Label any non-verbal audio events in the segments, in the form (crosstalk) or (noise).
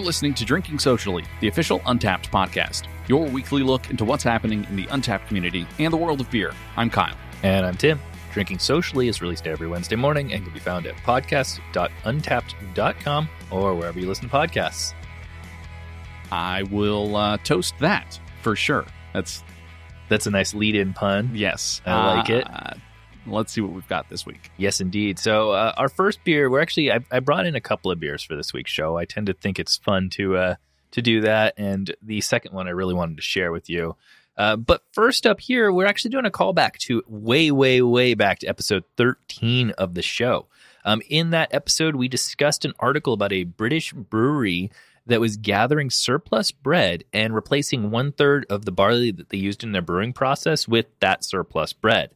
You're listening to Drinking Socially, the official Untappd podcast, your weekly look into what's happening in the Untappd community and the world of beer. I'm Kyle. And I'm Tim. Drinking Socially is released every Wednesday morning and can be found at podcast.untappd.com or wherever you listen to podcasts. I will uh, toast that for sure. That's That's a nice lead in pun. yes, I like it. Let's see what we've got this week. Yes, indeed. So, uh, our first beer, we're actually, I, I brought in a couple of beers for this week's show. I tend to think it's fun to, uh, to do that. And the second one I really wanted to share with you. Uh, but first up here, we're actually doing a callback to way, way, way back to episode 13 of the show. Um, in that episode, we discussed an article about a British brewery that was gathering surplus bread and replacing one third of the barley that they used in their brewing process with that surplus bread.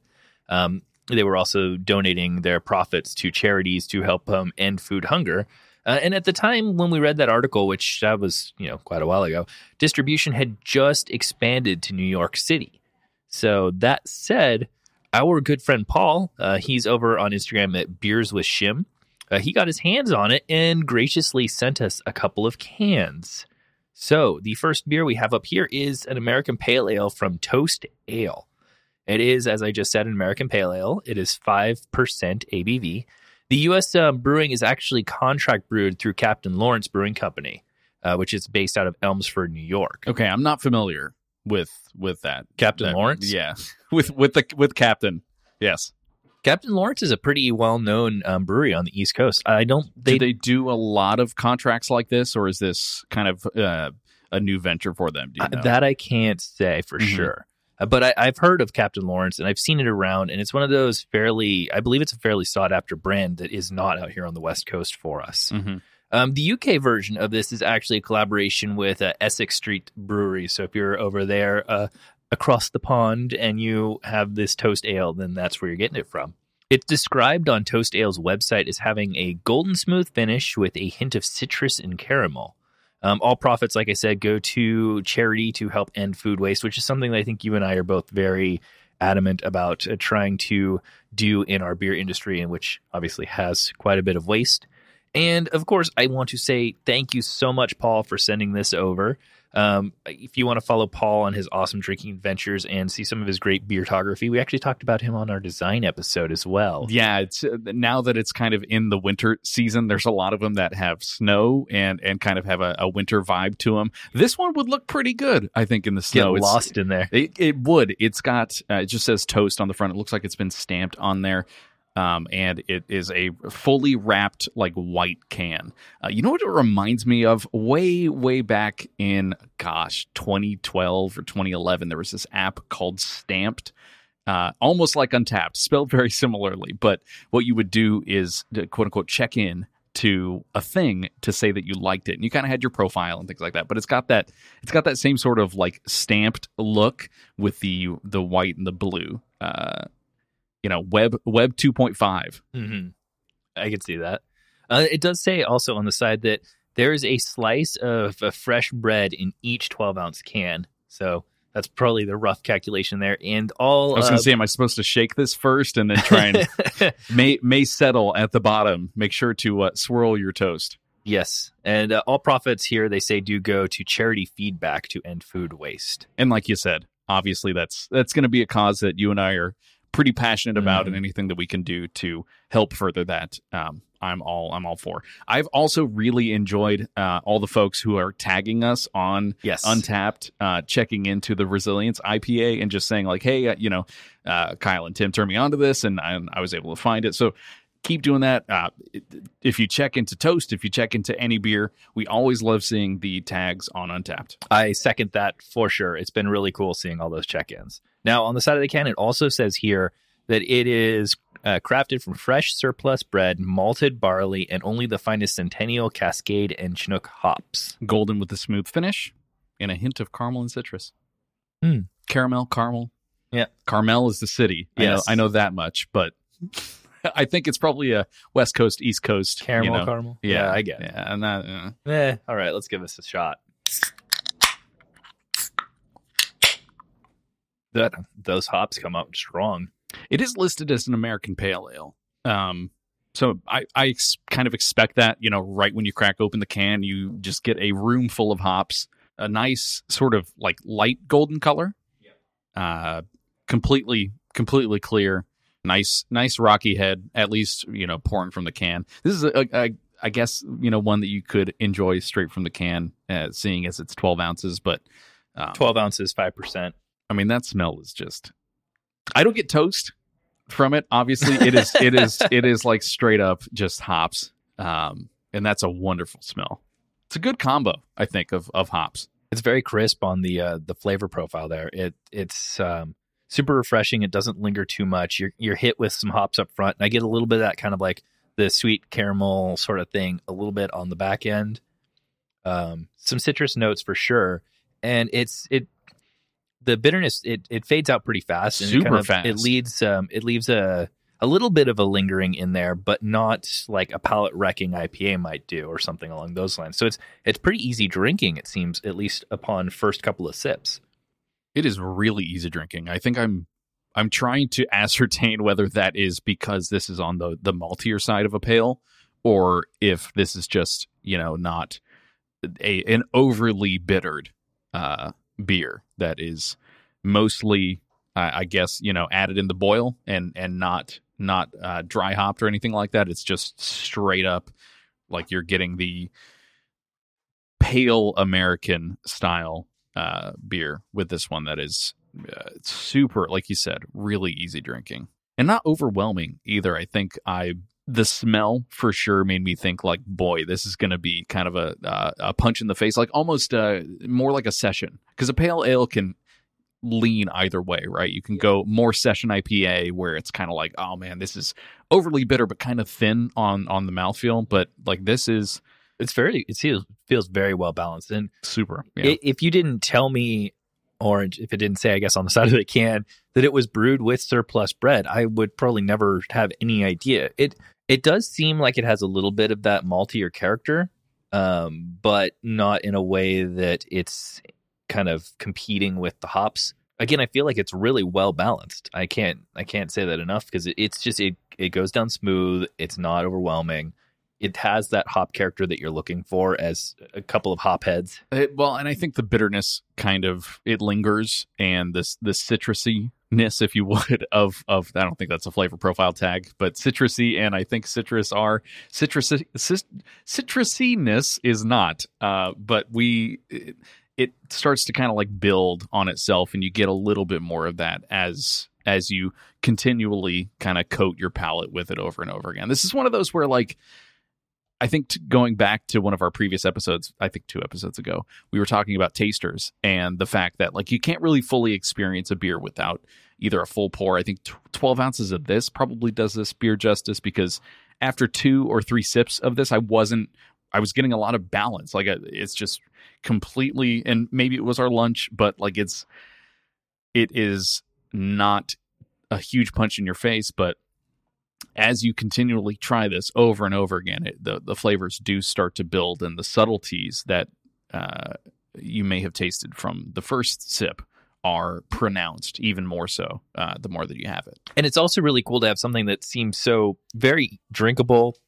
Um, they were also donating their profits to charities to help um, end food hunger. Uh, and at the time when we read that article, which that was you know quite a while ago, distribution had just expanded to New York City. So that said, our good friend Paul, uh, he's over on Instagram at Beers with Shim. Uh, he got his hands on it and graciously sent us a couple of cans. So the first beer we have up here is an American Pale Ale from Toast Ale. It is, as I just said, an American Pale Ale. It is 5% ABV. The U.S. Um, brewing is actually contract brewed through Captain Lawrence Brewing Company, uh, which is based out of Elmsford, New York. Okay, I'm not familiar with with that. Captain That- Lawrence? Yeah, (laughs) with with the with Captain. Yes. Captain Lawrence is a pretty well known um, brewery on the East Coast. I don't. They, do they do a lot of contracts like this, or is this kind of uh, a new venture for them? Do you Uh, that I can't say for Mhm. sure. Uh, but I, I've heard of Captain Lawrence and I've seen it around, and it's one of those fairly, I believe it's a fairly sought after brand that is not out here on the West Coast for us. Mhm. Um, the UK version of this is actually a collaboration with uh, Essex Street Brewery. So if you're over there uh, across the pond and you have this toast ale, then that's where you're getting it from. It's described on Toast Ale's website as having a golden smooth finish with a hint of citrus and caramel. Um, all profits, like I said, go to charity to help end food waste, which is something that I think you and I are both very adamant about uh, trying to do in our beer industry, and which obviously has quite a bit of waste. And of course, I want to say thank you so much, Paul, for sending this over. Um, if you want to follow Paul on his awesome drinking adventures and see some of his great beertography, we actually talked about him on our design episode as well. Yeah, it's uh, now that it's kind of in the winter season. There's a lot of them that have snow and and kind of have a, a winter vibe to them. This one would look pretty good, I think, in the Get snow. It's- lost in there. It, it would. It's got. Uh, it just says toast on the front. It looks like it's been stamped on there. Um, and it is a fully wrapped like white can. Uh, you know what it reminds me of? Way way back in gosh 2012 or 2011, there was this app called Stamped. Uh, almost like Untappd, spelled very similarly. But what you would do is quote unquote check in to a thing to say that you liked it, and you kind of had your profile and things like that. But it's got that it's got that same sort of like stamped look with the the white and the blue. Uh, you know, web web 2.5. hmm I can see that. Uh, it does say also on the side that there is a slice of uh, fresh bread in each 12 ounce can. So that's probably the rough calculation there. And all I was going to say, am I supposed to shake this first and then try and (laughs) may may settle at the bottom? Make sure to uh, swirl your toast. yes, and uh, all profits here they say do go to charity feedback to end food waste. And like you said, obviously that's that's going to be a cause that you and I are pretty passionate about, Mhm. and anything that we can do to help further that, um, I'm all I'm all for. I've also really enjoyed uh, all the folks who are tagging us on Yes, Untappd, uh, checking into the Resilience IPA and just saying like, hey, uh, you know, uh, Kyle and Tim turned me onto this, and I, I was able to find it. So keep doing that. Uh, if you check into Toast, if you check into any beer, we always love seeing the tags on Untappd. I second that for sure. It's been really cool seeing all those check-ins. Now on the side of the can, it also says here that it is uh, crafted from fresh surplus bread, malted barley, and only the finest Centennial, Cascade, and Chinook hops. Golden with a smooth finish and a hint of caramel and citrus. Hmm. Caramel, caramel. Yeah. Carmel is the city. I know, I know that much, but (laughs) I think it's probably a West Coast, East Coast you Caramel, know. caramel. Yeah, I get it. Yeah, and that, uh, Eh, all right, let's give this a shot. That those hops come out strong. it is listed as an American Pale Ale. Um, So I, I ex- kind of expect that, you know, right when you crack open the can, you just get a room full of hops, a nice sort of like light golden color, yep. uh, completely, completely clear, nice, nice rocky head, at least, you know, pouring from the can. This is a, a I guess, you know, one that you could enjoy straight from the can, uh, seeing as it's 12 ounces, but um, 12 ounces, 5%. I mean, that smell is just, I don't get toast from it. Obviously, it is it is (laughs) it is like straight up just hops, um, and that's a wonderful smell. It's a good combo, I think, of of hops. It's very crisp on the uh, the flavor profile there. It it's um, super refreshing. It doesn't linger too much. You're you're hit with some hops up front, and I get a little bit of that kind of like the sweet caramel sort of thing a little bit on the back end. Um, some citrus notes for sure, and it's it the bitterness it, it fades out pretty fast. And Super it kind of, fast. It leads um, it leaves a a little bit of a lingering in there, but not like a palate wrecking IPA might do or something along those lines. So it's it's pretty easy drinking. It seems at least upon first couple of sips. It is really easy drinking. I think I'm I'm trying to (laughs) ascertain whether that is because this is on the the maltier side of a pale, or if this is just you know not a an overly bittered uh, beer that is mostly, uh, I guess, you know, added in the boil and and not not uh, dry hopped or anything like that. It's just straight up like you're getting the pale American style uh, beer with this one that is uh, super, like you said, really easy drinking and not overwhelming either. I think I the smell for sure made me think like, boy, this is going to be kind of a uh, a punch in the face, like almost uh, more like a session because a pale ale can lean either way, right? You can go more session IPA where it's kind of like, oh man, this is overly bitter but kind of thin on on the mouthfeel, but like this is it's very it feels feels very well balanced and super. Yeah. If you didn't tell me orange, if it didn't say, I guess, on the (laughs) side of the can that it was brewed with surplus bread, I would probably never have any idea. It it does seem like it has a little bit of that maltier character, um, but not in a way that it's kind of competing with the hops. Again, I feel like it's really well balanced. I can't I can't say that enough because it, it's just it it goes down smooth. It's not overwhelming. It has that hop character that you're looking for as a couple of hop heads. It, well, and I think the bitterness kind of it lingers, and this the citrusy ness, if you (laughs) would, of of I don't think that's a flavor profile tag, but citrusy, and I think citrus are citrus citrusiness is not. Uh, but we it, it starts to kind of like build on itself, and you get a little bit more of that as as you continually kind of coat your palate with it over and over again. This is one of those where like I think t- going back to one of our previous episodes, I think two episodes ago, we were talking about tasters and the fact that like you can't really fully experience a beer without either a full pour. I think t- 12 ounces of this probably does this beer justice because after two or three sips of this, I wasn't, I was getting a lot of balance. Like it's just completely, and maybe it was our lunch, but like it's, it is not a huge punch in your face, but as you continually try this over and over again, it, the the flavors do start to build, and the subtleties that uh, you may have tasted from the first sip are pronounced even more so uh, the more that you have it. And it's also really cool to have something that seems so very drinkable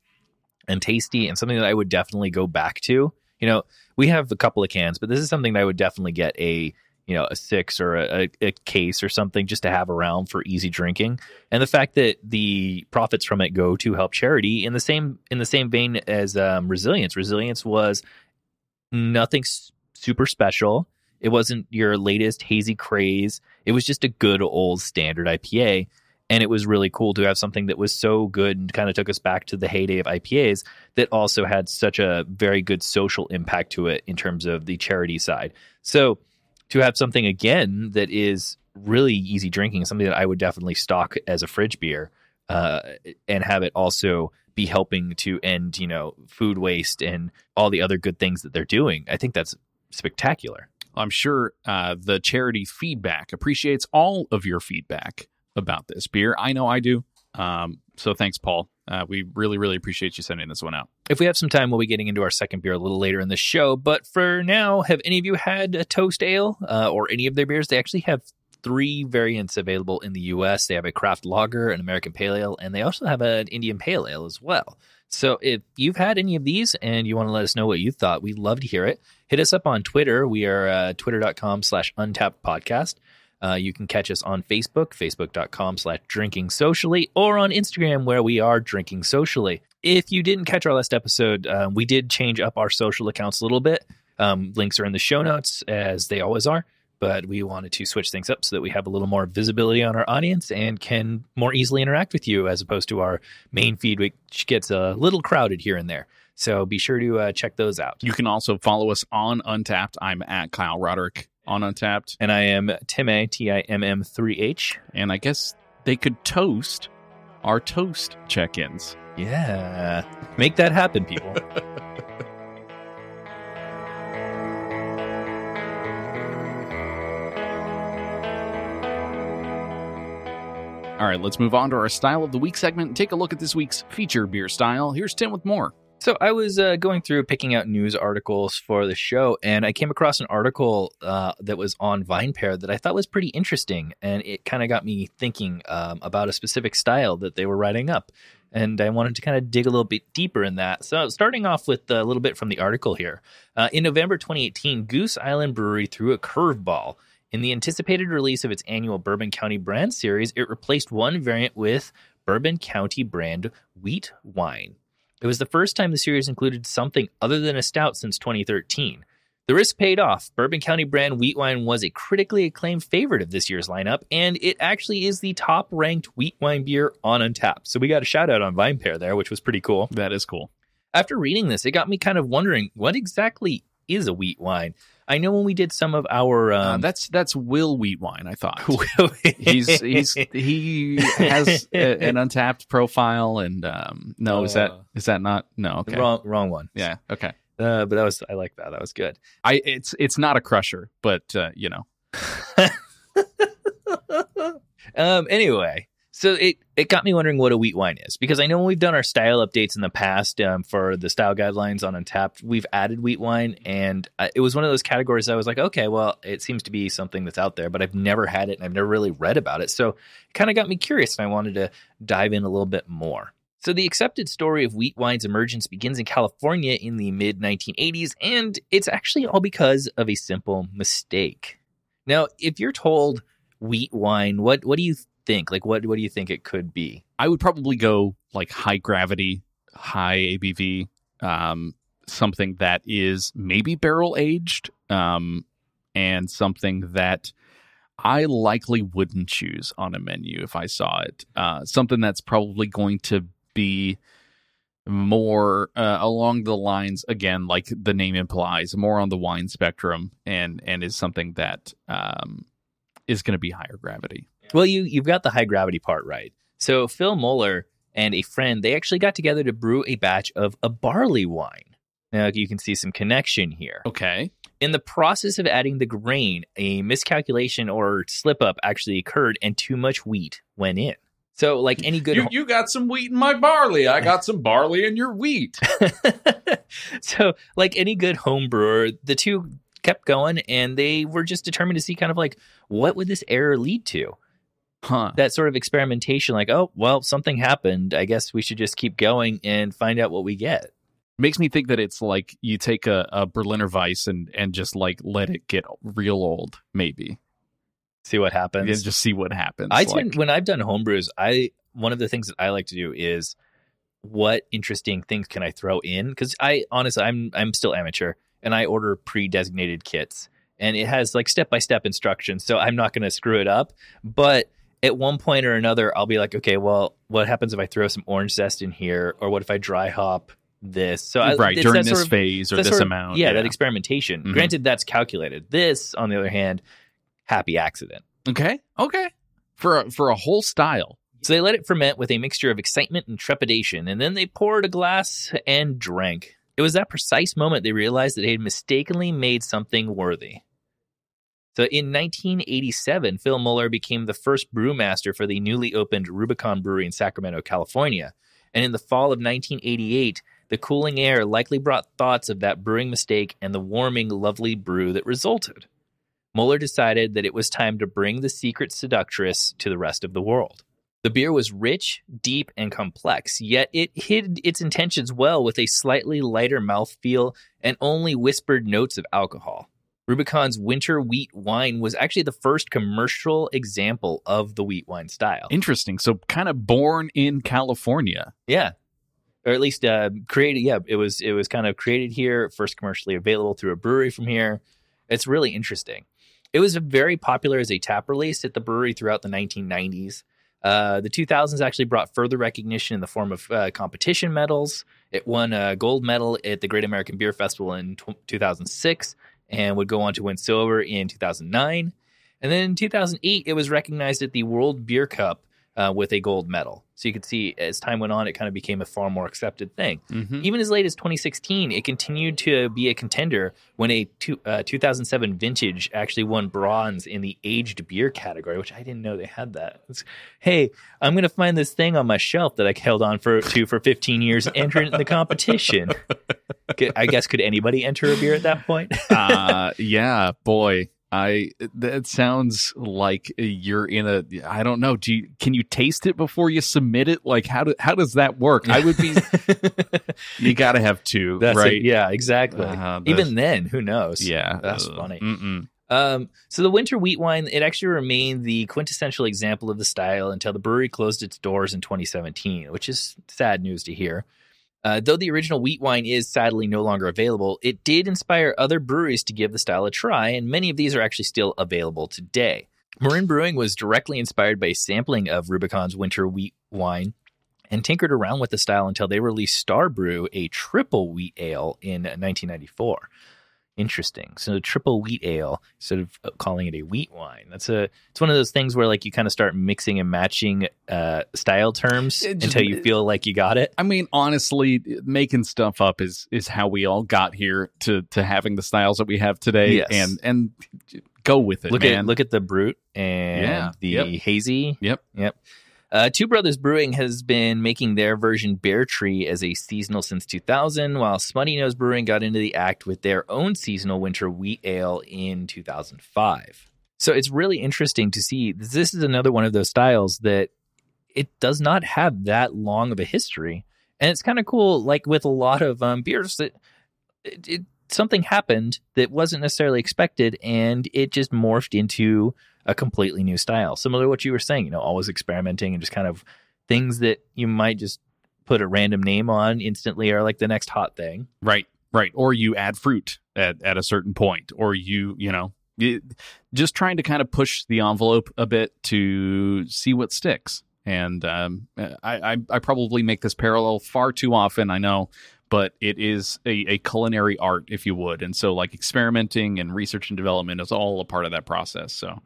and tasty, and something that I would definitely go back to. You know, we have a couple of cans, but this is something that I would definitely get a you know a six or a, a, case or something just to have around for easy drinking. And the fact that the profits from it go to help charity in the same in the same vein as um, resilience. Resilience was nothing super special. It wasn't your latest hazy craze. It was just a good old standard ipa and it was really cool to have something that was so good and kind of took us back to the heyday of IPAs that also had such a very good social impact to it in terms of the charity side. So to have something again that is really easy drinking, something that I would definitely stock as a fridge beer, uh, and have it also be helping to end, you know, food waste and all the other good things that they're doing. I think that's spectacular. I'm sure uh, the charity feedback appreciates all of your feedback about this beer. I know I do. Um, so thanks, Paul. Uh, we really, really appreciate you sending this one out. If we have some time, we'll be getting into our second beer a little later in the show. But for now, have any of you had a toast ale uh, or any of their beers? They actually have three variants available in the US. They have a craft lager, an American pale ale, and they also have an Indian pale ale as well. So if you've had any of these and you want to let us know what you thought, we'd love to hear it. Hit us up on Twitter. We are uh, twitter.com slash untapped podcast. Uh, you can catch us on Facebook, facebook.com slash drinking socially, or on Instagram where we are drinking socially. If you didn't catch our last episode, um, we did change up our social accounts a little bit. Um, links are in the show notes, as they always are. But we wanted to switch things up so that we have a little more visibility on our audience and can more easily interact with you as opposed to our main feed, which gets a little crowded here and there. So be sure to uh, check those out. You can also follow us on Untappd. I'm at Kyle Roderick on Untappd. And I am Tim A, T I M M 3H. And I guess they could toast our toast check ins. Yeah. Make that happen, people. (laughs) All right, let's move on to our Style of the Week segment and take a look at this week's feature beer style. Here's Tim with more. So I was uh, going through picking out news articles for the show, and I came across an article uh, that was on VinePair that I thought was pretty interesting, and it kind of got me thinking um, about a specific style that they were writing up, and I wanted to kind of dig a little bit deeper in that. So starting off with a little bit from the article here, uh, in November 2018, Goose Island Brewery threw a curveball. In the anticipated release of its annual Bourbon County brand series, it replaced one variant with Bourbon County brand wheat wine. It was the first time the series included something other than a stout since 2013. The risk paid off. Bourbon County brand wheat wine was a critically acclaimed favorite of this year's lineup, and it actually is the top ranked wheat wine beer on Untappd. So we got a shout out on VinePair there, which was pretty cool. That is cool. After reading this, it got me kind of wondering what exactly is a wheat wine. I know when we did some of our um, uh, that's that's Will Wheatwine. I thought (laughs) he's he's he has a, an (laughs) untapped profile, and um, no, uh, is that is that not no? Okay, wrong wrong one. Yeah, okay. Uh, but that was I like that. That was good. I it's it's not a crusher, but uh, you know. (laughs) um. Anyway, so it, it got me wondering what a wheat wine is because I know we've done our style updates in the past um, for the style guidelines on Untappd. we've added wheat wine, and uh, it was one of those categories I was like, okay, well, it seems to be something that's out there, but I've never had it and I've never really read about it, so it kind of got me curious, and I wanted to dive in a little bit more. So the accepted story of wheat wine's emergence begins in California in the mid 1980s, and it's actually all because of a simple mistake. Now, if you're told wheat wine, what what do you think? Like, what what do you think it could be? I would probably go like high gravity, high ABV, um, something that is maybe barrel aged, um, and something that I likely wouldn't choose on a menu if I saw it. Uh, something that's probably going to be more uh, along the lines again like the name implies more on the wine spectrum and and is something that um, is going to be higher gravity well, you you've got the high gravity part right. So Phil Moeller and a friend they actually got together to brew a batch of a barley wine. Now you can see some connection here. Okay. In the process of adding the grain, a miscalculation or slip up actually occurred, and too much wheat went in. So, like any good, you, you got some wheat in my barley. I got some barley in your wheat. (laughs) so, like any good home brewer, the two kept going, and they were just determined to see kind of like what would this error lead to. Huh. That sort of experimentation, like, oh, well, something happened. I guess we should just keep going and find out what we get. Makes me think that it's like you take a, a Berliner Weiss and, and just like let it get real old, maybe. See what happens. Yeah, just see what happens. I tend, when I've done homebrews, I one of the things that I like to do is what interesting things can I throw in? Because I honestly, I'm I'm still amateur, and I order pre-designated kits, and it has like step-by-step instructions, so I'm not going to screw it up. But at one point or another, I'll be like, okay, well, what happens if I throw some orange zest in here, or what if I dry hop this? So I, right during this of, phase or this sort of, amount, yeah, yeah, that experimentation. Mm-hmm. Granted, that's calculated. This, on the other hand, happy accident. Okay, okay, for a, for a whole style. So they let it ferment with a mixture of excitement and trepidation, and then they poured a glass and drank. It was that precise moment they realized that they had mistakenly made something worthy. So in 1987, Phil Moeller became the first brewmaster for the newly opened Rubicon Brewery in Sacramento, California. And in the fall of 1988, the cooling air likely brought thoughts of that brewing mistake and the warming, lovely brew that resulted. Moeller decided that it was time to bring the secret seductress to the rest of the world. The beer was rich, deep, and complex, yet it hid its intentions well with a slightly lighter mouthfeel and only whispered notes of alcohol. Rubicon's winter wheat wine was actually the first commercial example of the wheat wine style. Interesting. So kind of born in California. Yeah. Or at least uh, created. Yeah, it was it was kind of created here, first commercially available through a brewery from here. It's really interesting. It was very popular as a tap release at the brewery throughout the 1990s. Uh, the 2000s actually brought further recognition in the form of uh, competition medals. It won a gold medal at the Great American Beer Festival in t- 2006 and would go on to win silver in 2009. And then in 2008, it was recognized at the World Beer Cup uh, with a gold medal. So you could see as time went on, it kind of became a far more accepted thing. Mm-hmm. Even as late as 2016, it continued to be a contender when a two, uh, 2007 vintage actually won bronze in the aged beer category, which I didn't know they had that. It's, hey, I'm going to find this thing on my shelf that I held on for to for 15 years, enter it in the competition. (laughs) I guess could anybody enter a beer at that point? uh, yeah, boy. I that sounds like you're in a I don't know. Do you can you taste it before you submit it? Like how do how does that work? I would be (laughs) you got to have two, That's right? it. Yeah, exactly. Uh, Even then, who knows? yeah, That's uh, funny. Mm-mm. Um, so the winter wheat wine, it actually remained the quintessential example of the style until the brewery closed its doors in 2017, which is sad news to hear. Uh, though the original wheat wine is sadly no longer available, it did inspire other breweries to give the style a try, and many of these are actually still available today. Marin Brewing was directly inspired by a sampling of Rubicon's winter wheat wine and tinkered around with the style until they released Star Brew, a triple wheat ale, in 1994. Interesting. So triple wheat ale instead of uh, calling it a wheat wine. That's a it's one of those things where like you kind of start mixing and matching uh, style terms just- until you feel like you got it. I mean, honestly, making stuff up is is how we all got here to to having the styles that we have today, Yes. and and go with it, Look man. at look at the brut and Yeah. the Yep. hazy. Yep. Yep. Uh, Two Brothers Brewing has been making their version Bare Tree as a seasonal since 2000, while Smuttynose Brewing got into the act with their own seasonal winter wheat ale in 2005. So it's really interesting to see. This is another one of those styles that it does not have that long of a history, and it's kind of cool. Like with a lot of um, beers, that it, it something happened that wasn't necessarily expected, and it just morphed into a completely new style. Similar to what you were saying, you know, always experimenting and just kind of things that you might just put a random name on instantly are like the next hot thing. Right, right. Or you add fruit at, at a certain point, or you, you know, you, just trying to kind of push the envelope a bit to see what sticks. And um, I, I, I probably make this parallel far too often, I know, but it is a, a culinary art, if you would. And so, like, experimenting and research and development is all a part of that process. So,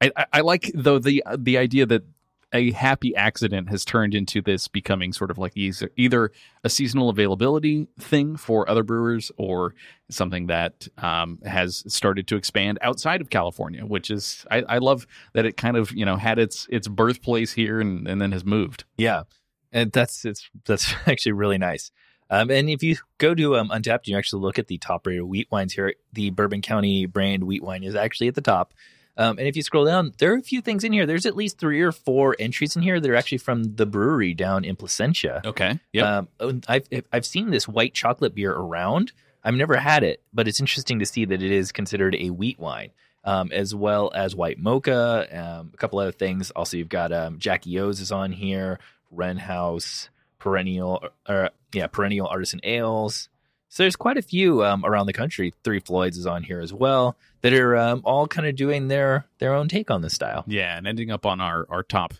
I, I, like though the the idea that a happy accident has turned into this becoming sort of like either, either a seasonal availability thing for other brewers or something that um, has started to expand outside of California, which is I, I love that it kind of you know had its its birthplace here and, and then has moved. Yeah, and that's it's that's (laughs) actually really nice. Um, and if you go to um, Untappd, you actually look at the top rated wheat wines here. The Bourbon County brand wheat wine is actually at the top. Um, and if you scroll down, there are a few things in here. There's at least three or four entries in here that are actually from the brewery down in Placentia. Okay. Yep. Um, I've I've seen this white chocolate beer around. I've never had it, but it's interesting to see that it is considered a wheat wine, um, as well as white mocha, um, a couple other things. Also, you've got um, Jackie O's is on here, Wren House, Perennial, or yeah, Perennial Artisan Ales. So there's quite a few um, around the country. Three Floyds is on here as well that are um, all kind of doing their their own take on this style. yeah, and ending up on our our top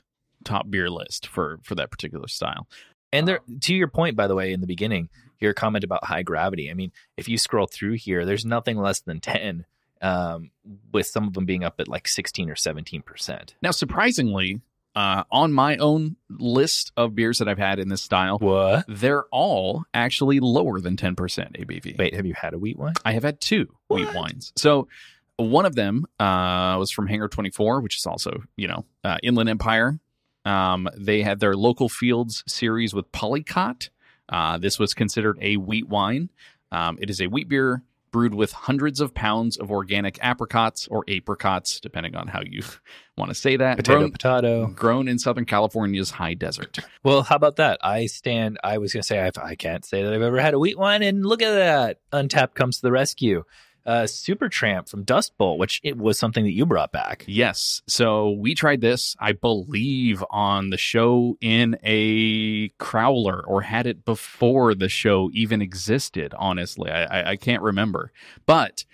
top beer list for for that particular style. And there, to your point, by the way, in the beginning, your comment about high gravity. I mean, if you scroll through here, there's nothing less than ten, um, with some of them being up at like sixteen or seventeen percent. Now, surprisingly, uh, on my own list of beers that I've had in this style, What? they're all actually lower than 10% ABV. Wait, have you had a wheat wine? I have had two wheat wines. So one of them uh, was from Hangar 24, which is also, you know, uh, Inland Empire. Um, they had their local fields series with Polycot. Uh, this was considered a wheat wine. Um, it is a wheat beer brewed with hundreds of pounds of organic apricots or apricots, depending on how you (laughs) want to say that. Potato, grown, potato. grown in Southern California's high desert. Well, how about that? I stand. I was going to say I've, I can't say that I've ever had a wheat wine, and look at that. Untappd comes to the rescue. Uh, Super Tramp from Dust Bowl, which it was something that you brought back. Yes. So we tried this, I believe, on the show in a crowler or had it before the show even existed, honestly. I, I, I can't remember. But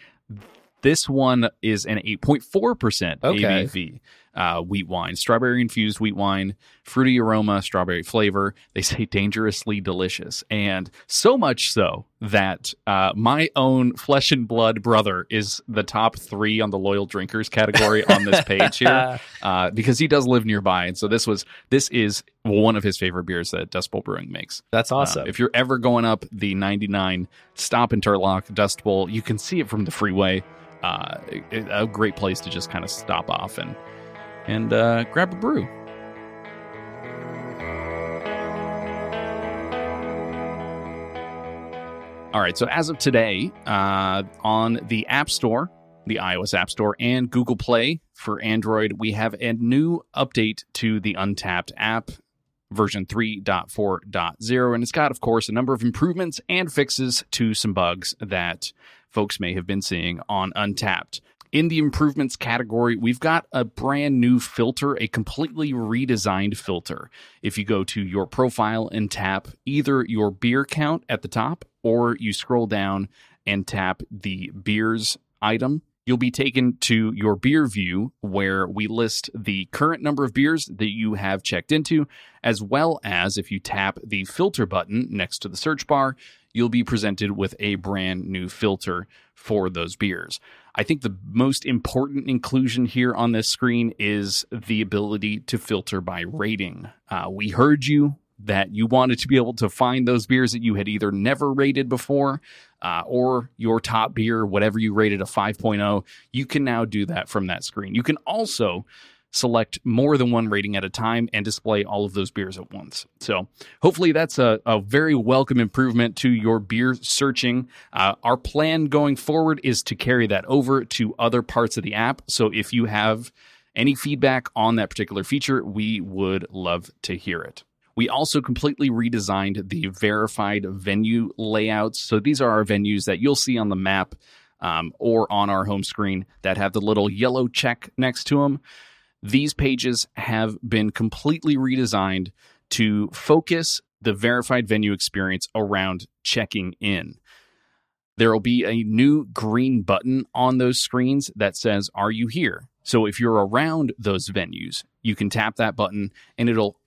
this one is an 8.4% Okay. ABV uh, wheat wine, strawberry infused wheat wine, fruity aroma, strawberry flavor. They say dangerously delicious. And so much so that uh, my own flesh and blood brother is the top three on the loyal drinkers category on this (laughs) page here uh, because he does live nearby. And so this was this is one of his favorite beers that Dust Bowl Brewing makes. That's Uh, awesome. if you're ever going up the 99 stop in Turlock Dust Bowl, you can see it from the freeway. Uh, a great place to just kind of stop off and and uh, grab a brew. All right, so as of today, uh, on the App Store, the iOS App Store, and Google Play for Android, we have a new update to the Untappd app version 3.4.0. And it's got, of course, a number of improvements and fixes to some bugs that folks may have been seeing on Untappd. In the improvements category, we've got a brand new filter, a completely redesigned filter. If you go to your profile and tap either your beer count at the top or you scroll down and tap the beers item, you'll be taken to your beer view where we list the current number of beers that you have checked into, as well as if you tap the filter button next to the search bar, you'll be presented with a brand new filter for those beers. I think the most important inclusion here on this screen is the ability to filter by rating. Uh, we heard you that you wanted to be able to find those beers that you had either never rated before uh, or your top beer, whatever you rated a 5.0. You can now do that from that screen. You can also select more than one rating at a time and display all of those beers at once. So hopefully that's a, a very welcome improvement to your beer searching. Uh, our plan going forward is to carry that over to other parts of the app. So if you have any feedback on that particular feature, we would love to hear it. We also completely redesigned the verified venue layouts. So these are our venues that you'll see on the map um, or on our home screen that have the little yellow check next to them. These pages have been completely redesigned to focus the verified venue experience around checking in. There will be a new green button on those screens that says, Are you here? So if you're around those venues, you can tap that button and it'll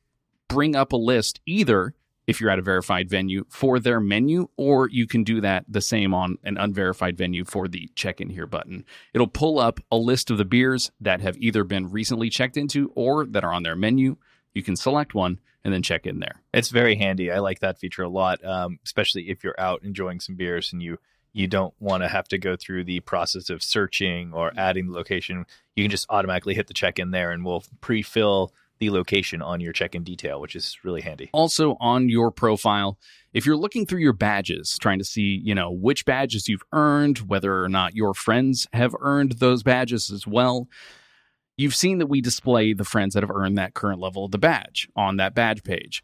bring up a list either if you're at a verified venue for their menu, or you can do that the same on an unverified venue for the check in here button. It'll pull up a list of the beers that have either been recently checked into or that are on their menu. You can select one and then check in there. It's very handy. I like that feature a lot, um, especially if you're out enjoying some beers and you you don't want to have to go through the process of searching or adding the location. You can just automatically hit the check in there, and we'll pre-fill the location on your check-in detail, which is really handy. Also on your profile, if you're looking through your badges, trying to see, you know, which badges you've earned, whether or not your friends have earned those badges as well, you've seen that we display the friends that have earned that current level of the badge on that badge page.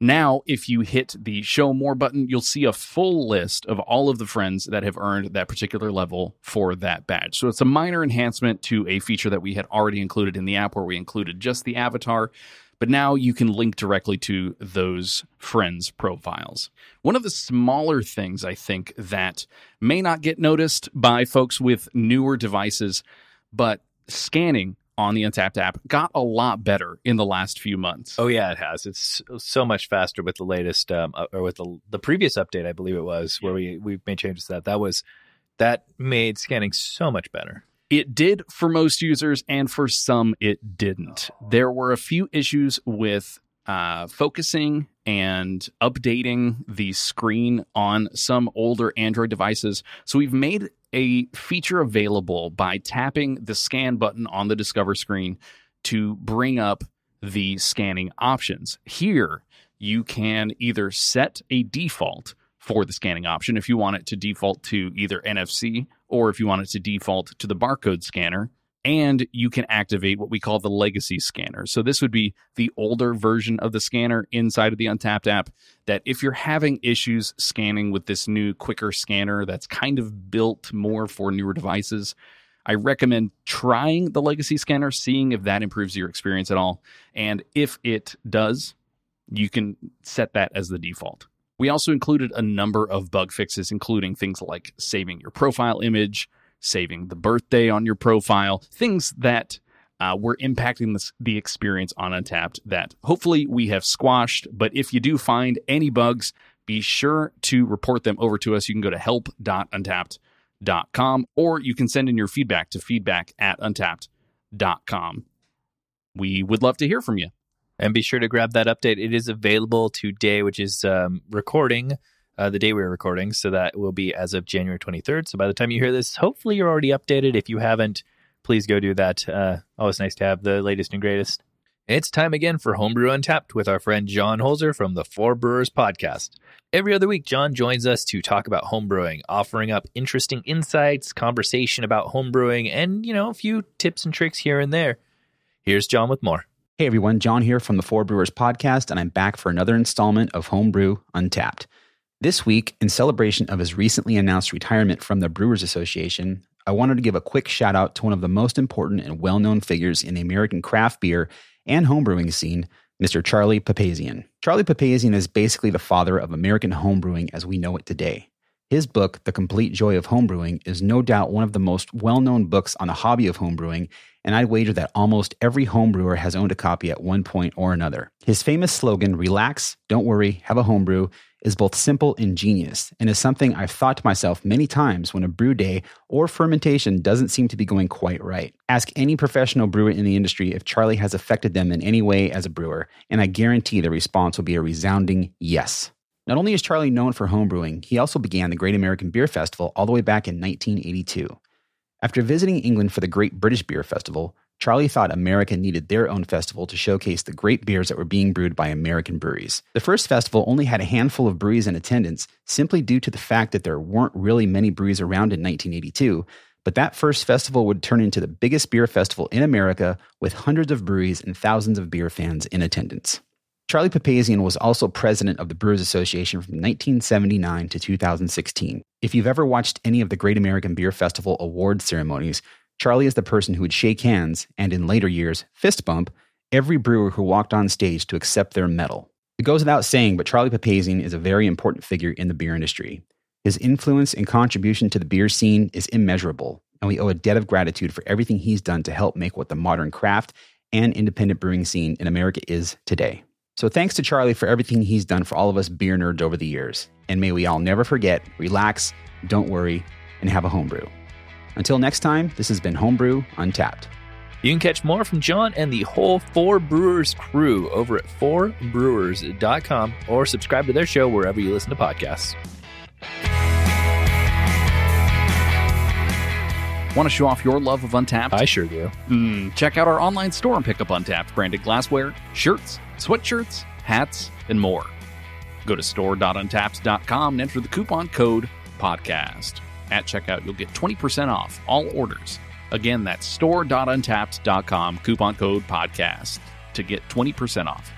Now, if you hit the show more button, you'll see a full list of all of the friends that have earned that particular level for that badge. So it's a minor enhancement to a feature that we had already included in the app where we included just the avatar. But now you can link directly to those friends' profiles. One of the smaller things I think that may not get noticed by folks with newer devices, but scanning on the Untappd app got a lot better in the last few months. Oh yeah, it has. It's so much faster with the latest, um, uh, or with the the previous update, I believe it was, where we we made changes to that. That was that made scanning so much better. It did for most users, and for some, it didn't. There were a few issues with uh, focusing and updating the screen on some older Android devices. So we've made a feature available by tapping the scan button on the Discover screen to bring up the scanning options. Here, you can either set a default for the scanning option. If you want it to default to either NFC or if you want it to default to the barcode scanner, and you can activate what we call the legacy scanner. So this would be the older version of the scanner inside of the Untappd app that if you're having issues scanning with this new quicker scanner that's kind of built more for newer devices, I recommend trying the legacy scanner, seeing if that improves your experience at all. And if it does, you can set that as the default. We also included a number of bug fixes, including things like saving your profile image, saving the birthday on your profile, things that uh, were impacting this, the experience on Untappd that hopefully we have squashed. But if you do find any bugs, be sure to report them over to us. You can go to help.untappd.com or you can send in your feedback to feedback at untappd.com. We would love to hear from you. And be sure to grab that update. It is available today, which is um, recording uh, the day we are recording. So that will be as of January 23rd. So by the time you hear this, hopefully you're already updated. If you haven't, please go do that. Uh, always nice to have the latest and greatest. It's time again for Homebrew Untappd with our friend John Holzer from the Four Brewers podcast. Every other week, John joins us to talk about homebrewing, offering up interesting insights, conversation about homebrewing, and, you know, a few tips and tricks here and there. Here's John with more. Hey everyone, John here from the Four Brewers podcast, and I'm back for another installment of Homebrew Untappd. This week, in celebration of his recently announced retirement from the Brewers Association, I wanted to give a quick shout out to one of the most important and well known figures in the American craft beer and homebrewing scene, Mr. Charlie Papazian. Charlie Papazian is basically the father of American homebrewing as we know it today. His book, The Complete Joy of Homebrewing, is no doubt one of the most well known books on the hobby of homebrewing, and I'd wager that almost every homebrewer has owned a copy at one point or another. His famous slogan, Relax, Don't Worry, Have a Homebrew, is both simple and genius, and is something I've thought to myself many times when a brew day or fermentation doesn't seem to be going quite right. Ask any professional brewer in the industry if Charlie has affected them in any way as a brewer, and I guarantee the response will be a resounding yes. Not only is Charlie known for homebrewing, he also began the Great American Beer Festival all the way back in 1982. After visiting England for the Great British Beer Festival, Charlie thought America needed their own festival to showcase the great beers that were being brewed by American breweries. The first festival only had a handful of breweries in attendance simply due to the fact that there weren't really many breweries around in 1982, but that first festival would turn into the biggest beer festival in America with hundreds of breweries and thousands of beer fans in attendance. Charlie Papazian was also president of the Brewers Association from 1979 to 2016. If you've ever watched any of the Great American Beer Festival award ceremonies, Charlie is the person who would shake hands and, in later years, fist bump every brewer who walked on stage to accept their medal. It goes without saying, but Charlie Papazian is a very important figure in the beer industry. His influence and contribution to the beer scene is immeasurable, and we owe a debt of gratitude for everything he's done to help make what the modern craft and independent brewing scene in America is today. So thanks to Charlie for everything he's done for all of us beer nerds over the years. And may we all never forget, relax, don't worry, and have a homebrew. Until next time, this has been Homebrew Untappd. You can catch more from John and the whole Four Brewers crew over at fourbrewers.com or subscribe to their show wherever you listen to podcasts. Want to show off your love of Untappd? I sure do. Mm, check out our online store and pick up Untappd branded glassware, shirts, sweatshirts, hats, and more. Go to store.untappd.com and enter the coupon code podcast. At checkout, you'll get 20% off all orders. Again, that's store.untappd.com, coupon code podcast to get 20% off.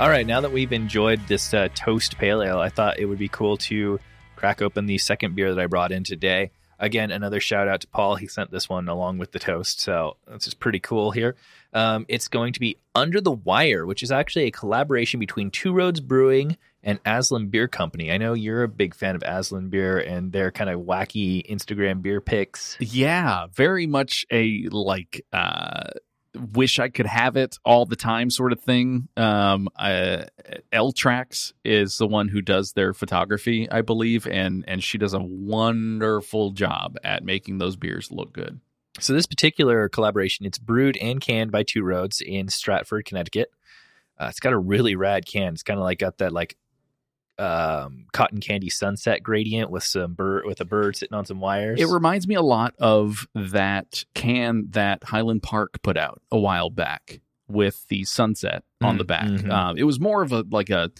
All right, now that we've enjoyed this uh, toast pale ale, I thought it would be cool to crack open the second beer that I brought in today. Again, another shout out to Paul. He sent this one along with the toast, so this is pretty cool here. Um, it's going to be Under the Wire, which is actually a collaboration between Two Roads Brewing and Aslin Beer Company. I know you're a big fan of Aslin Beer and their kind of wacky Instagram beer pics. Yeah, very much a like uh wish I could have it all the time sort of thing. Um, uh, L Tracks is the one who does their photography, I believe, and and she does a wonderful job at making those beers look good. So this particular collaboration, it's brewed and canned by Two Roads in Stratford, Connecticut. Uh, it's got a really rad can. It's kind of like got that like um, cotton candy sunset gradient with some bird with a bird sitting on some wires. It reminds me a lot of that can that Highland Park put out a while back with the sunset on Mm, the back. mhm. Uh, it was more of a like a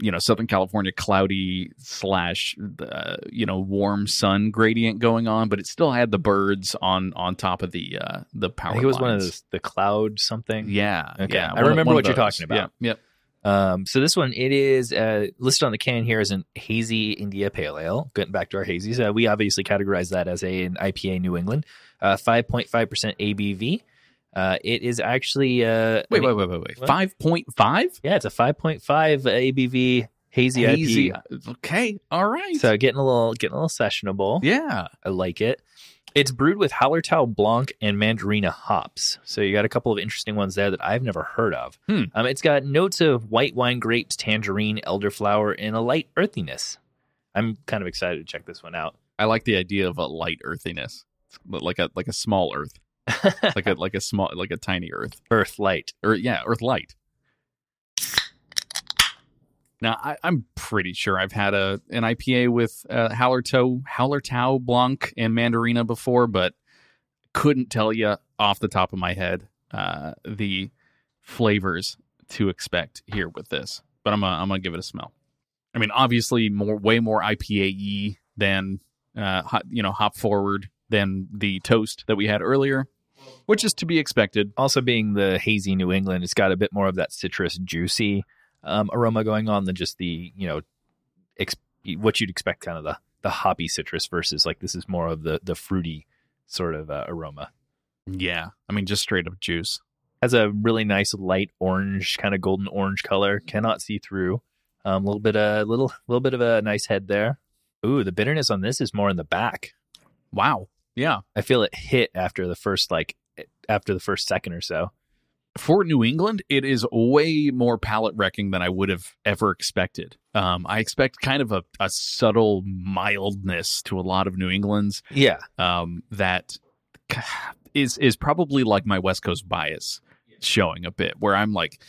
you know Southern California cloudy slash uh, you know warm sun gradient going on, but it still had the birds on on top of the uh, the power. It was one of those, the cloud something. Yeah, Okay. yeah. I of- remember what you're talking about. Yeah, yep. Um, so this one, it is uh, listed on the can here as an hazy India Pale Ale. Getting back to our hazies, uh, we obviously categorize that as a, an IPA New England, uh, 5.5% ABV. Uh, it is actually uh, Wait, wait, wait, wait, wait. Five point five. Yeah, it's a 5.5 ABV hazy, Hazy. IPA. Okay, all right. So getting a little getting a little sessionable. yeah, I like it. It's brewed with Hallertau Blanc and Mandarina hops. So you got a couple of interesting ones there that I've never heard of. Hmm. Um, it's got notes of white wine grapes, tangerine, elderflower, and a light earthiness. I'm kind of excited to check this one out. I like the idea of a light earthiness, like a like a small Earth, (laughs) like a like a small like a tiny Earth, Earth light. or yeah, Earth light. Now I, I'm pretty sure I've had a an IPA with uh, Hallertau Hallertau Blanc and Mandarina before, but couldn't tell you off the top of my head uh, the flavors to expect here with this. But I'm gonna, I'm gonna give it a smell. I mean, obviously, more way more IPA than uh, hot, you know, hop forward than the toast that we had earlier, which is to be expected. Also, being the hazy New England, it's got a bit more of that citrus, juicy um, aroma going on than just the you know ex- what you'd expect, kind of the the hoppy citrus versus like this is more of the the fruity sort of uh, aroma. Yeah, I mean, just straight up juice. has a really nice light orange, kind of golden orange color. Cannot see through. A um, little bit, a little, little bit of a nice head there. Ooh, the bitterness on this is more in the back. Wow. Yeah. I feel it hit after the first, like, after the first second or so. For New England, it is way more palate wrecking than I would have ever expected. Um, I expect kind of a, a subtle mildness to a lot of New England's Yeah, um, that is is probably like my West Coast bias showing a bit, where I'm like,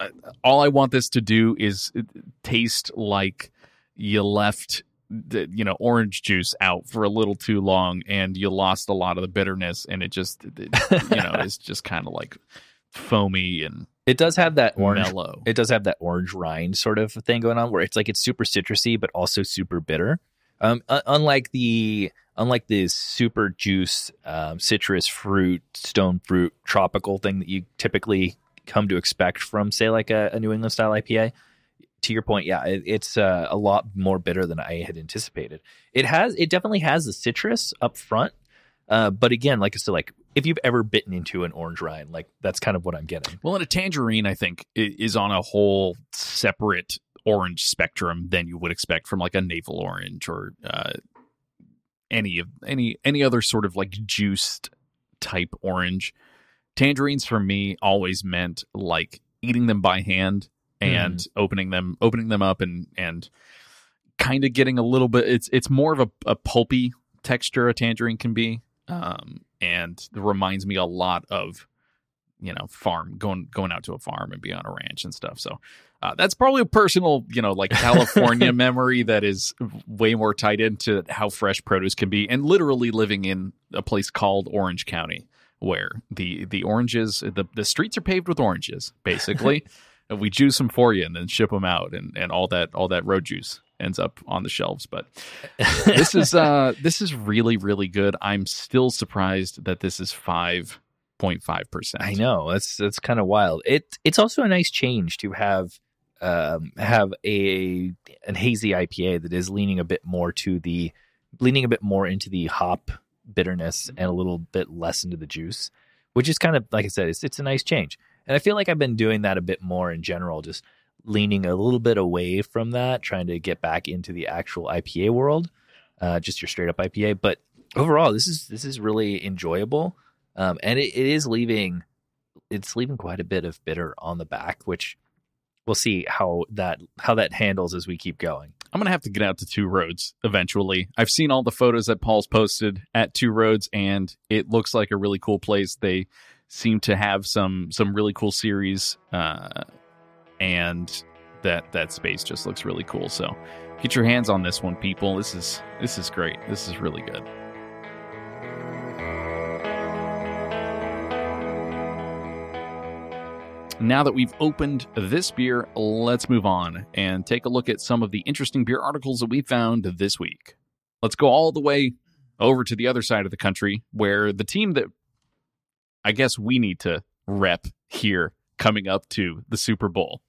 uh, all I want this to do is uh, taste like you left the you know orange juice out for a little too long and you lost a lot of the bitterness and it just it, you know (laughs) is just kind of like foamy and it does have that orange. mellow. It does have that orange rind sort of thing going on, where it's like it's super citrusy, but also super bitter. Um, un- unlike the unlike the super juice um, citrus fruit, stone fruit, tropical thing that you typically come to expect from, say, like a, a New England style IPA. To your point, yeah, it, it's uh, a lot more bitter than I had anticipated. It has, it definitely has the citrus up front, uh, but again, like I said, like if you've ever bitten into an orange rind, like that's kind of what I'm getting. Well, and a tangerine, I think, is on a whole separate orange spectrum than you would expect from like a navel orange or uh, any of any any other sort of like juiced type orange. Tangerines for me always meant like eating them by hand and opening them opening them up and and kind of getting a little bit it's it's more of a, a pulpy texture a tangerine can be um and it reminds me a lot of you know farm going going out to a farm and be on a ranch and stuff. So uh, that's probably a personal you know like (laughs) california memory that is way more tied into how fresh produce can be and literally living in a place called orange county where the the oranges the, the streets are paved with oranges basically. (laughs) And we juice them for you and then ship them out and and all that all that road juice ends up on the shelves but (laughs) this is uh this is really really good i'm still surprised that this is 5.5% I know that's that's kind of wild. It it's also a nice change to have um, have a an hazy IPA that is leaning a bit more to the leaning a bit more into the hop bitterness and a little bit less into the juice, which is kind of like I said, it's it's a nice change. And I feel like I've been doing that a bit more in general, just leaning a little bit away from that, trying to get back into the actual IPA world, uh, just your straight up IPA. But overall, this is this is really enjoyable, um, and it, it is leaving it's leaving quite a bit of bitter on the back, which we'll see how that how that handles as we keep going. I'm gonna have to get out to Two Roads eventually. I've seen all the photos that Paul's posted at Two Roads, and it looks like a really cool place. They seem to have some some really cool series, uh, and that that space just looks really cool. So get your hands on this one, people. This is this is great. This is really good. Now that we've opened this beer, let's move on and take a look at some of the interesting beer articles that we found this week. Let's go all the way over to the other side of the country where the team that I guess we need to rep here coming up to the Super Bowl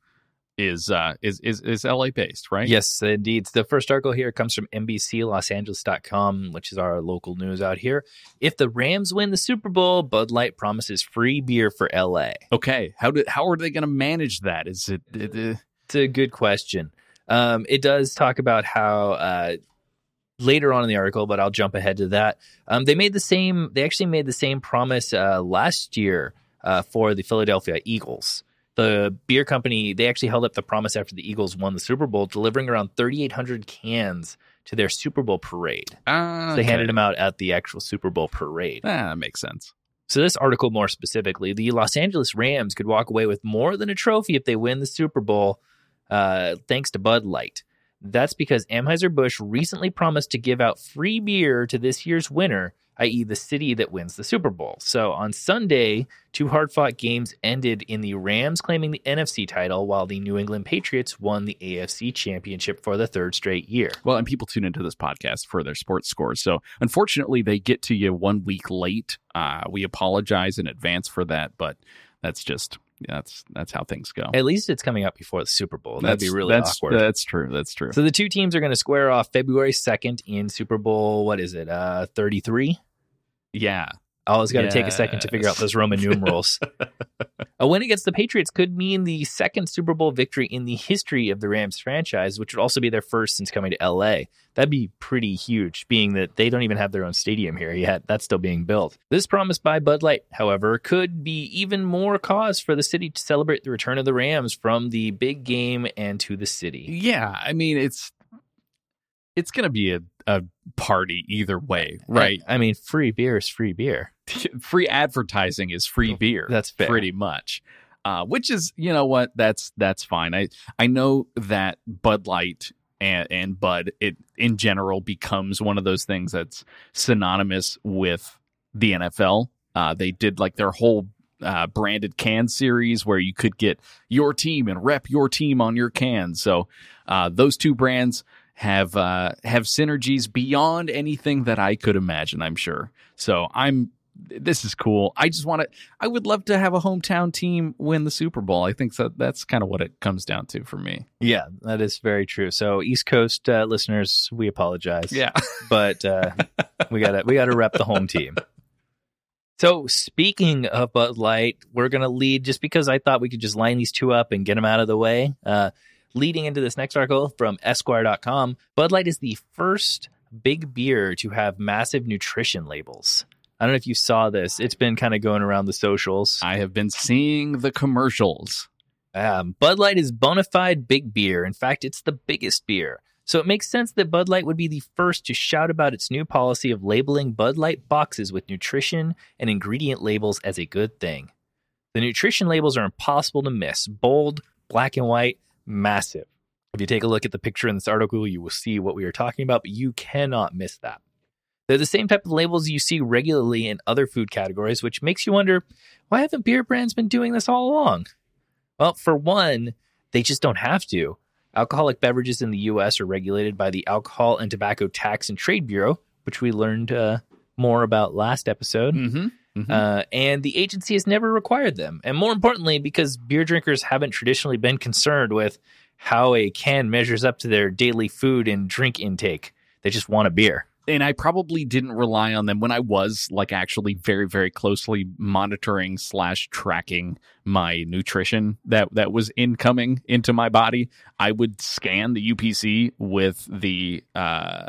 is uh is is is LA based, right? Yes, indeed. The first article here comes from NBCLosAngeles.com, which is our local news out here. If the Rams win the Super Bowl, Bud Light promises free beer for LA. Okay. How did how are they going to manage that? Is it, it, it It's a good question. Um, it does talk about how uh, later on in the article, but I'll jump ahead to that. Um, they made the same. They actually made the same promise uh, last year uh, for the Philadelphia Eagles. The beer company they actually held up the promise after the Eagles won the Super Bowl, delivering around 3,800 cans to their Super Bowl parade. uh, So they handed them out at the actual Super Bowl parade. Ah, that makes sense. So, this article more specifically, the Los Angeles Rams could walk away with more than a trophy if they win the Super Bowl, uh, thanks to Bud Light. That's because Anheuser-Busch recently promised to give out free beer to this year's winner, i.e., the city that wins the Super Bowl. So, on Sunday, two hard fought games ended in the Rams claiming the NFC title, while the New England Patriots won the AFC championship for the third straight year. Well, and people tune into this podcast for their sports scores. So unfortunately, they get to you one week late. Uh, we apologize in advance for that, but that's just that's that's how things go. At least it's coming up before the Super Bowl. That'd be really that's, awkward. That's true. That's true. So the two teams are going to square off February 2nd in Super Bowl, what is it, uh, 33? yeah. I always got to take a second to figure out those Roman numerals. (laughs) a win against the Patriots could mean the second Super Bowl victory in the history of the Rams franchise, which would also be their first since coming to LA. That'd be pretty huge, being that they don't even have their own stadium here yet. That's still being built. This promise by Bud Light, however, could be even more cause for the city to celebrate the return of the Rams from the big game and to the city. Yeah. I mean, it's it's gonna be a, a party either way, right? I mean, free beer is free beer. (laughs) free advertising is free beer. That's fair. pretty much. Uh, which is, you know what? That's that's fine. I I know that Bud Light and, and Bud it in general becomes one of those things that's synonymous with the NFL. Uh, they did like their whole uh, branded can series where you could get your team and rep your team on your can. So uh, those two brands have uh, have synergies beyond anything that I could imagine. I'm sure. So I'm. This is cool. I just want to. I would love to have a hometown team win the Super Bowl. I think that that's kind of what it comes down to for me. Yeah, that is very true. So, East Coast uh, listeners, we apologize. Yeah. (laughs) but uh, we gotta we gotta rep the home team. So, speaking of Bud Light, we're gonna lead just because I thought we could just line these two up and get them out of the way. Uh, leading into this next article from Esquire.com, Bud Light is the first big beer to have massive nutrition labels. I don't know if you saw this. It's been kind of going around the socials. I have been seeing the commercials. Um, Bud Light is bona fide big beer. In fact, it's the biggest beer. So it makes sense that Bud Light would be the first to shout about its new policy of labeling Bud Light boxes with nutrition and ingredient labels as a good thing. The nutrition labels are impossible to miss bold, black and white, massive. If you take a look at the picture in this article, you will see what we are talking about, but you cannot miss that. They're the same type of labels you see regularly in other food categories, which makes you wonder why haven't beer brands been doing this all along? Well, for one, they just don't have to. Alcoholic beverages in the U.S. are regulated by the Alcohol and Tobacco Tax and Trade Bureau, which we learned uh, more about last episode. Mm-hmm. Uh, and the agency has never required them. And more importantly, because beer drinkers haven't traditionally been concerned with how a can measures up to their daily food and drink intake, they just want a beer. and I probably didn't rely on them when I was like actually very very closely monitoring slash tracking my nutrition that that was incoming into my body. I would scan the UPC with the uh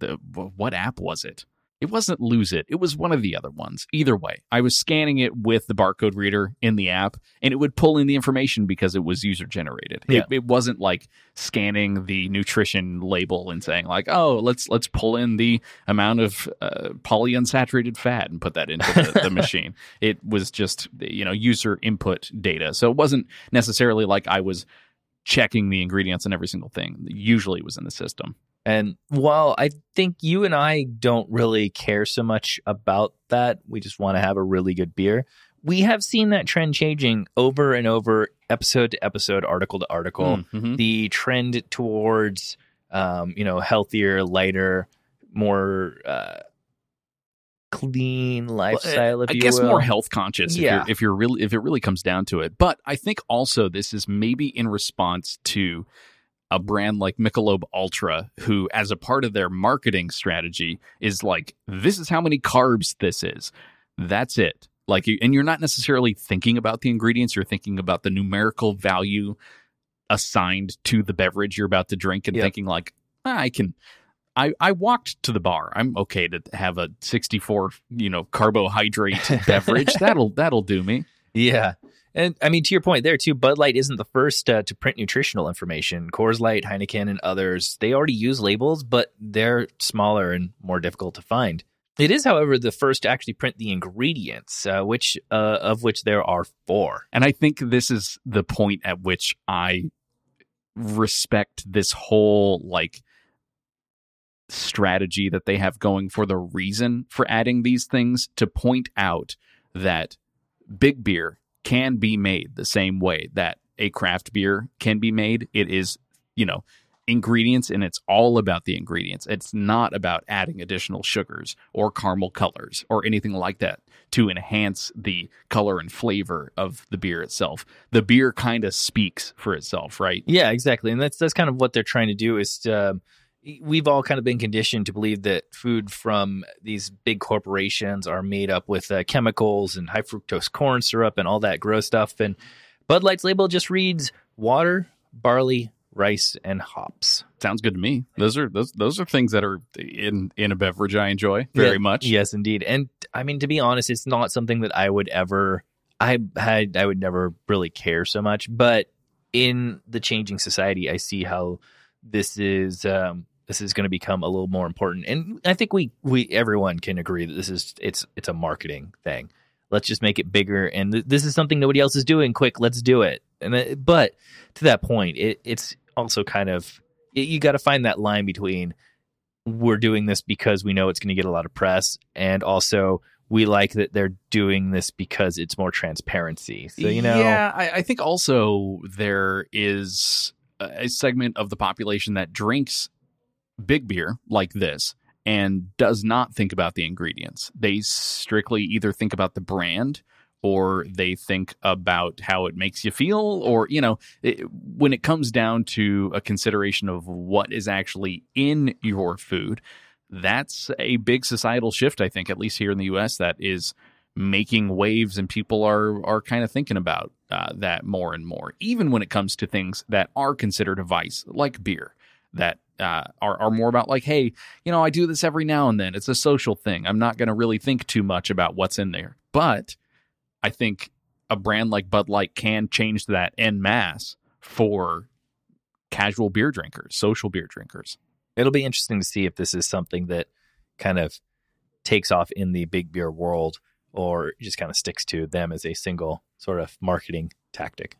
the what app was it? It wasn't Lose It. It was one of the other ones. Either way, I was scanning it with the barcode reader in the app, and it would pull in the information because it was user generated. Yeah. It, it wasn't like scanning the nutrition label and saying like, "Oh, let's let's pull in the amount of uh, polyunsaturated fat and put that into the, the (laughs) machine." It was just you know user input data, so it wasn't necessarily like I was checking the ingredients and every single thing. Usually, it was in the system. And while I think you and I don't really care so much about that, we just want to have a really good beer. We have seen that trend changing over and over, episode to episode, article to article. Mhm. The trend towards, um, you know, healthier, lighter, more uh, clean lifestyle. if I guess will. more health conscious. If Yeah. you're, if you're really, if it really comes down to it. But I think also this is maybe in response to a brand like Michelob Ultra, who, as a part of their marketing strategy, is like, this is how many carbs this is. That's it. Like, and you're not necessarily thinking about the ingredients. You're thinking about the numerical value assigned to the beverage you're about to drink, and Yep. thinking like, "Ah, I can. I, I walked to the bar. I'm okay to have a 64, you know, carbohydrate (laughs) beverage. That'll that'll do me. Yeah. And I mean, to your point there too, Bud Light isn't the first uh, to print nutritional information. Coors Light, Heineken, and others, they already use labels, but they're smaller and more difficult to find. It is, however, the first to actually print the ingredients, uh, which uh, of which there are four. And I think this is the point at which I respect this whole like strategy that they have going for the reason for adding these things to point out that big beer can be made the same way that a craft beer can be made. It is, you know, ingredients and it's all about the ingredients. It's not about adding additional sugars or caramel colors or anything like that to enhance the color and flavor of the beer itself. The beer kind of speaks for itself, right? Yeah, exactly, and that's that's kind of what they're trying to do. Is um, we've all kind of been conditioned to believe that food from these big corporations are made up with uh, chemicals and high fructose corn syrup and all that gross stuff. And Bud Light's label just reads water, barley, rice, and hops. Sounds good to me. Those are those those are things that are in in a beverage I enjoy very Yeah, much. Yes, indeed. And I mean, to be honest, it's not something that I would ever. I had. I would never really care so much. But in the changing society, I see how this is. Um, this is going to become a little more important, and I think we we everyone can agree that this is it's it's a marketing thing. Let's just make it bigger, and th- this is something nobody else is doing. Quick, let's do it. And it, but to that point, it, it's also kind of you got to find that line between we're doing this because we know it's going to get a lot of press and also we like that they're doing this because it's more transparency so you know yeah, I, I think also there is a segment of the population that drinks big beer like this and does not think about the ingredients. They strictly either think about the brand or they think about how it makes you feel or you know it, when it comes down to a consideration of what is actually in your food that's a big societal shift i think at least here in the us that is making waves and people are are kind of thinking about uh, that more and more even when it comes to things that are considered a vice like beer that uh, are, are more about like hey you know i do this every now and then. It's a social thing. I'm not going to really think too much about what's in there. But i think a brand like bud light can change that en masse for casual beer drinkers social beer drinkers. It'll be interesting to see if this is something that kind of takes off in the big beer world or just kind of sticks to them as a single sort of marketing tactic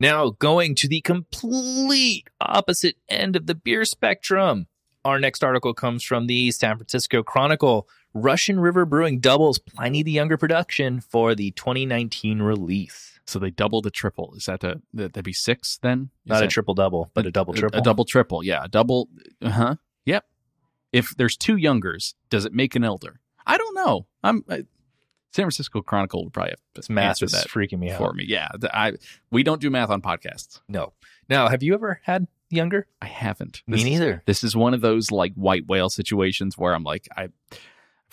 now going to the complete opposite end of the beer spectrum our next article comes from the San Francisco Chronicle. Russian River Brewing doubles Pliny the Younger production for the 2019 release. so they double the triple is that a that that'd be six then Is Not a triple double, but a double triple. A, double triple, yeah. A double uh-huh. Yep. If there's two youngers, does it make an elder? I don't know. I'm I, San Francisco Chronicle would probably have to math is that freaking me out. for me. Yeah. I we don't do math on podcasts. No. Now, have you ever had younger? I haven't. Me This is- neither. This is one of those like white whale situations where I'm like, I've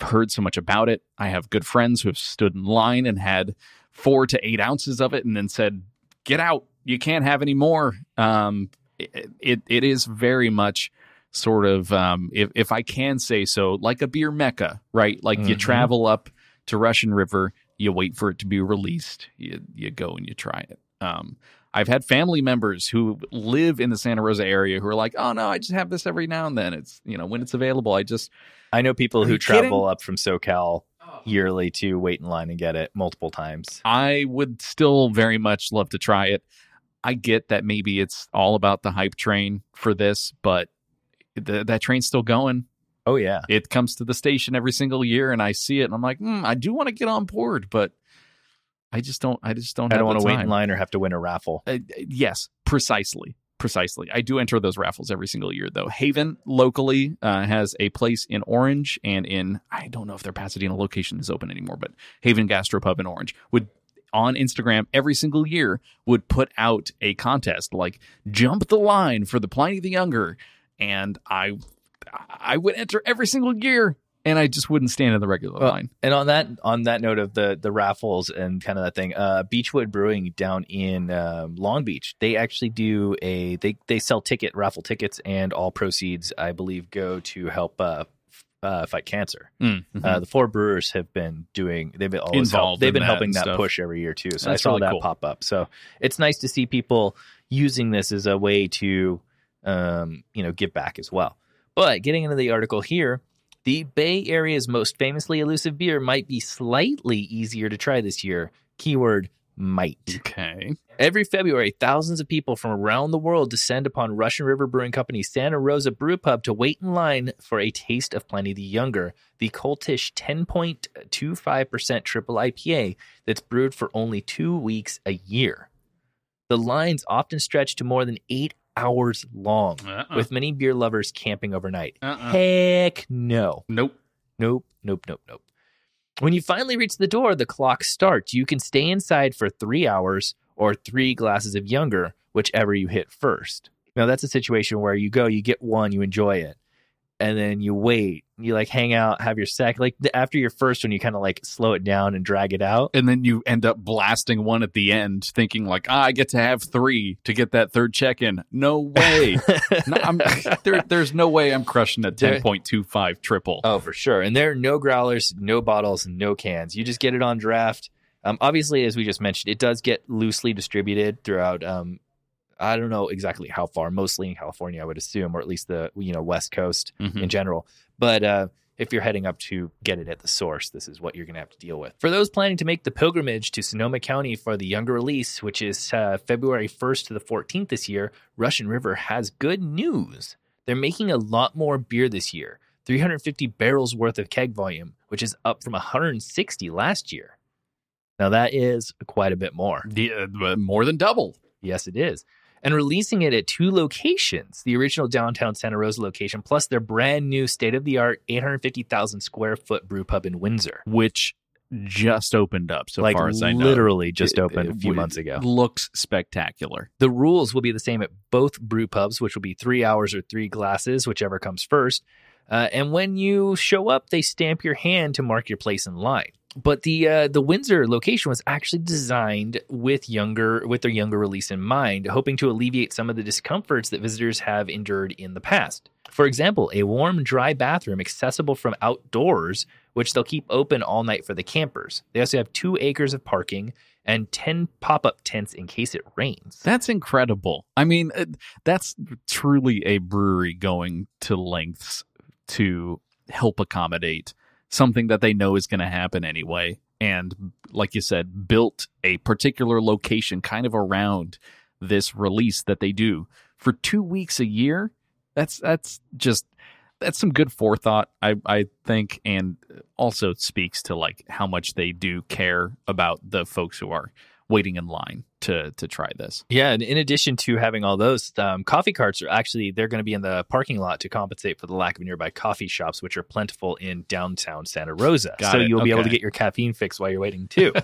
heard so much about it. I have good friends who have stood in line and had four to eight ounces of it and then said, get out. You can't have any more. Um, it, it, it is very much sort of, um, if, if I can say so, like a beer mecca, right? Like you Mhm. travel up to Russian River, you wait for it to be released, you, you go and you try it. Um, I've had family members who live in the Santa Rosa area who are like, "Oh no, I just have this every now and then. It's you know when it's available. I just I know people who travel kidding? up from SoCal yearly to wait in line and get it multiple times. I would still very much love to try it. I get that maybe it's all about the hype train for this, but th- that train's still going. Oh yeah. It comes to the station every single year, and I see it, and I'm like, mm, I do want to get on board, but I just don't. I just don't. I have don't want to wait in line or have to win a raffle. Uh, yes, precisely. Precisely. I do enter those raffles every single year, though. Haven locally uh, has a place in Orange and in, I don't know if their Pasadena location is open anymore, but Haven Gastropub in Orange would, on Instagram every single year, would put out a contest like jump the line for the Pliny the Younger. And I, I would enter every single year and I just wouldn't stand in the regular Well, line. And on that on that note of the the raffles and kind of that thing, uh, Beechwood Brewing down in um Long Beach, they actually do a they they sell ticket raffle tickets, and all proceeds, I believe, go to help uh, uh, fight cancer. Mm, Uh, the four brewers have been doing they've been always help- Involved they've been that helping that stuff. push every year too. So That's I saw really that cool. pop up. So it's nice to see people using this as a way to um, you know give back as well. But getting into the article here, the Bay Area's most famously elusive beer might be slightly easier to try this year. Keyword might. okay. Every February, thousands of people from around the world descend upon Russian River Brewing Company's Santa Rosa Brew Pub to wait in line for a taste of Pliny the Younger, the cultish 10.25% triple IPA that's brewed for only two weeks a year. The lines often stretch to more than eight hours long, Uh-uh. with many beer lovers camping overnight. Uh-uh. Heck no. Nope. Nope, nope, nope, nope. When you finally reach the door, the clock starts. You can stay inside for three hours or three glasses of younger, whichever you hit first. Now, that's a situation where you go, you get one, you enjoy it, and then you wait. You like hang out, have your sec. Like the, after your first one, you kind of like slow it down and drag it out. and then you end up blasting one at the end, thinking like, ah, I get to have three to get that third check in. No way. (laughs) no, I'm, (laughs) there, there's no way I'm crushing a 10.25 triple. Oh, for sure. And there are no growlers, no bottles, no cans. You just get it on draft. Um, obviously, as we just mentioned, it does get loosely distributed throughout. Um, I don't know exactly how far, mostly in California, I would assume, or at least the you know West Coast Mhm. in general. But uh, if you're heading up to get it at the source, this is what you're going to have to deal with. For those planning to make the pilgrimage to Sonoma County for the younger release, which is uh, February 1st to the 14th this year, Russian River has good news. They're making a lot more beer this year 350 barrels worth of keg volume, which is up from 160 last year. Now, that is quite a bit more. Yeah, but more than double. Yes, it is. And releasing it at two locations the original downtown Santa Rosa location, plus their brand new state of the art 850,000 square foot brew pub in Windsor. Which just opened up, so like far as I know. literally just It- opened a few months ago. Looks spectacular. The rules will be the same at both brew pubs, which will be three hours or three glasses, whichever comes first. Uh, and when you show up, they stamp your hand to mark your place in line. But the uh, the Windsor location was actually designed with younger with their younger release in mind, hoping to alleviate some of the discomforts that visitors have endured in the past. For example, a warm, dry bathroom accessible from outdoors, which they'll keep open all night for the campers. They also have two acres of parking and ten pop up tents in case it rains. That's incredible. I mean, uh, that's truly a brewery going to lengths to help accommodate something that they know is going to happen anyway. And like you said, built a particular location kind of around this release that they do for two weeks a year. That's that's just that's some good forethought, I I think, and also speaks to like how much they do care about the folks who are waiting in line to to try this. Yeah, and in addition to having all those, um, coffee carts are actually they're going to be in the parking lot to compensate for the lack of nearby coffee shops, which are plentiful in downtown Santa Rosa. Got so it. you'll be able to get your caffeine fix while you're waiting too. (laughs)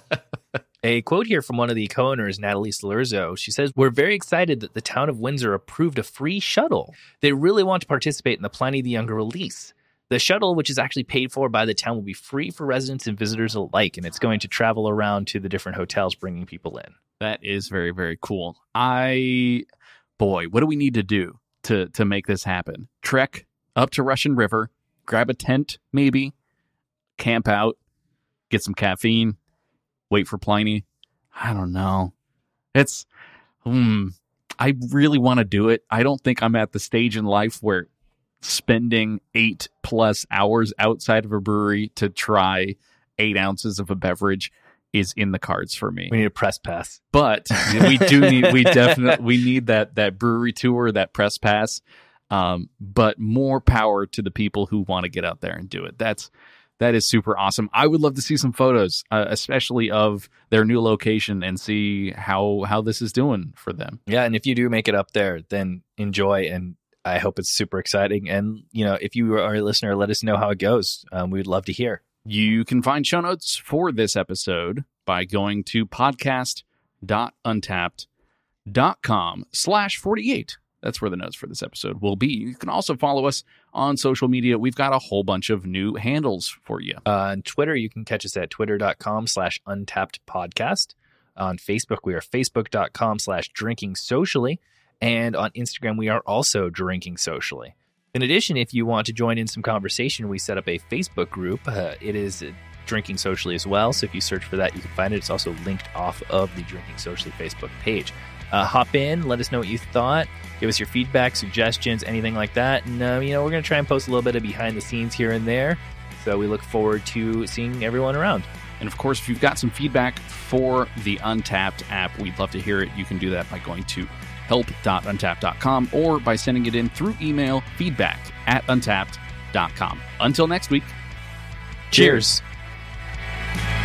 A quote here from one of the co-owners, Natalie Cilurzo. She says, "We're very excited that the town of Windsor approved a free shuttle. They really want to participate in the Pliny the Younger release." The shuttle, which is actually paid for by the town, will be free for residents and visitors alike, and it's going to travel around to the different hotels, bringing people in. That is very very cool. I boy, what do we need to do to to make this happen? Trek up to Russian River, grab a tent maybe, camp out, get some caffeine, wait for Pliny. I don't know. It's hmm I really want to do it. I don't think I'm at the stage in life where spending 8 plus hours outside of a brewery to try 8 ounces of a beverage is in the cards for me. We need a press pass. But we do need we definitely we need that that brewery tour, that press pass. Um, but more power to the people who want to get out there and do it. That's that is super awesome. I would love to see some photos, uh, especially of their new location, and see how how this is doing for them. Yeah, and if you do make it up there, then enjoy, and I hope it's super exciting. And you know, if you are a listener, let us know how it goes. Um, we'd love to hear. You can find show notes for this episode by going to podcast.untappd.com slash 48. That's where the notes for this episode will be. You can also follow us on social media. We've got a whole bunch of new handles for you. Uh, on Twitter, you can catch us at twitter.com slash untappd podcast. On Facebook, we are facebook.com slash drinking socially. And on Instagram, we are also drinking socially. In addition, if you want to join in some conversation, we set up a Facebook group. Uh, it is Drinking Socially as well. So if you search for that, you can find it. It's also linked off of the Drinking Socially Facebook page. Uh, hop in, let us know what you thought, give us your feedback, suggestions, anything like that. And, uh, you know, we're going to try and post a little bit of behind the scenes here and there. So we look forward to seeing everyone around. And of course, if you've got some feedback for the Untappd app, we'd love to hear it. You can do that by going to help.untappd.com or by sending it in through email feedback at untappd.com. Until next week, cheers. cheers.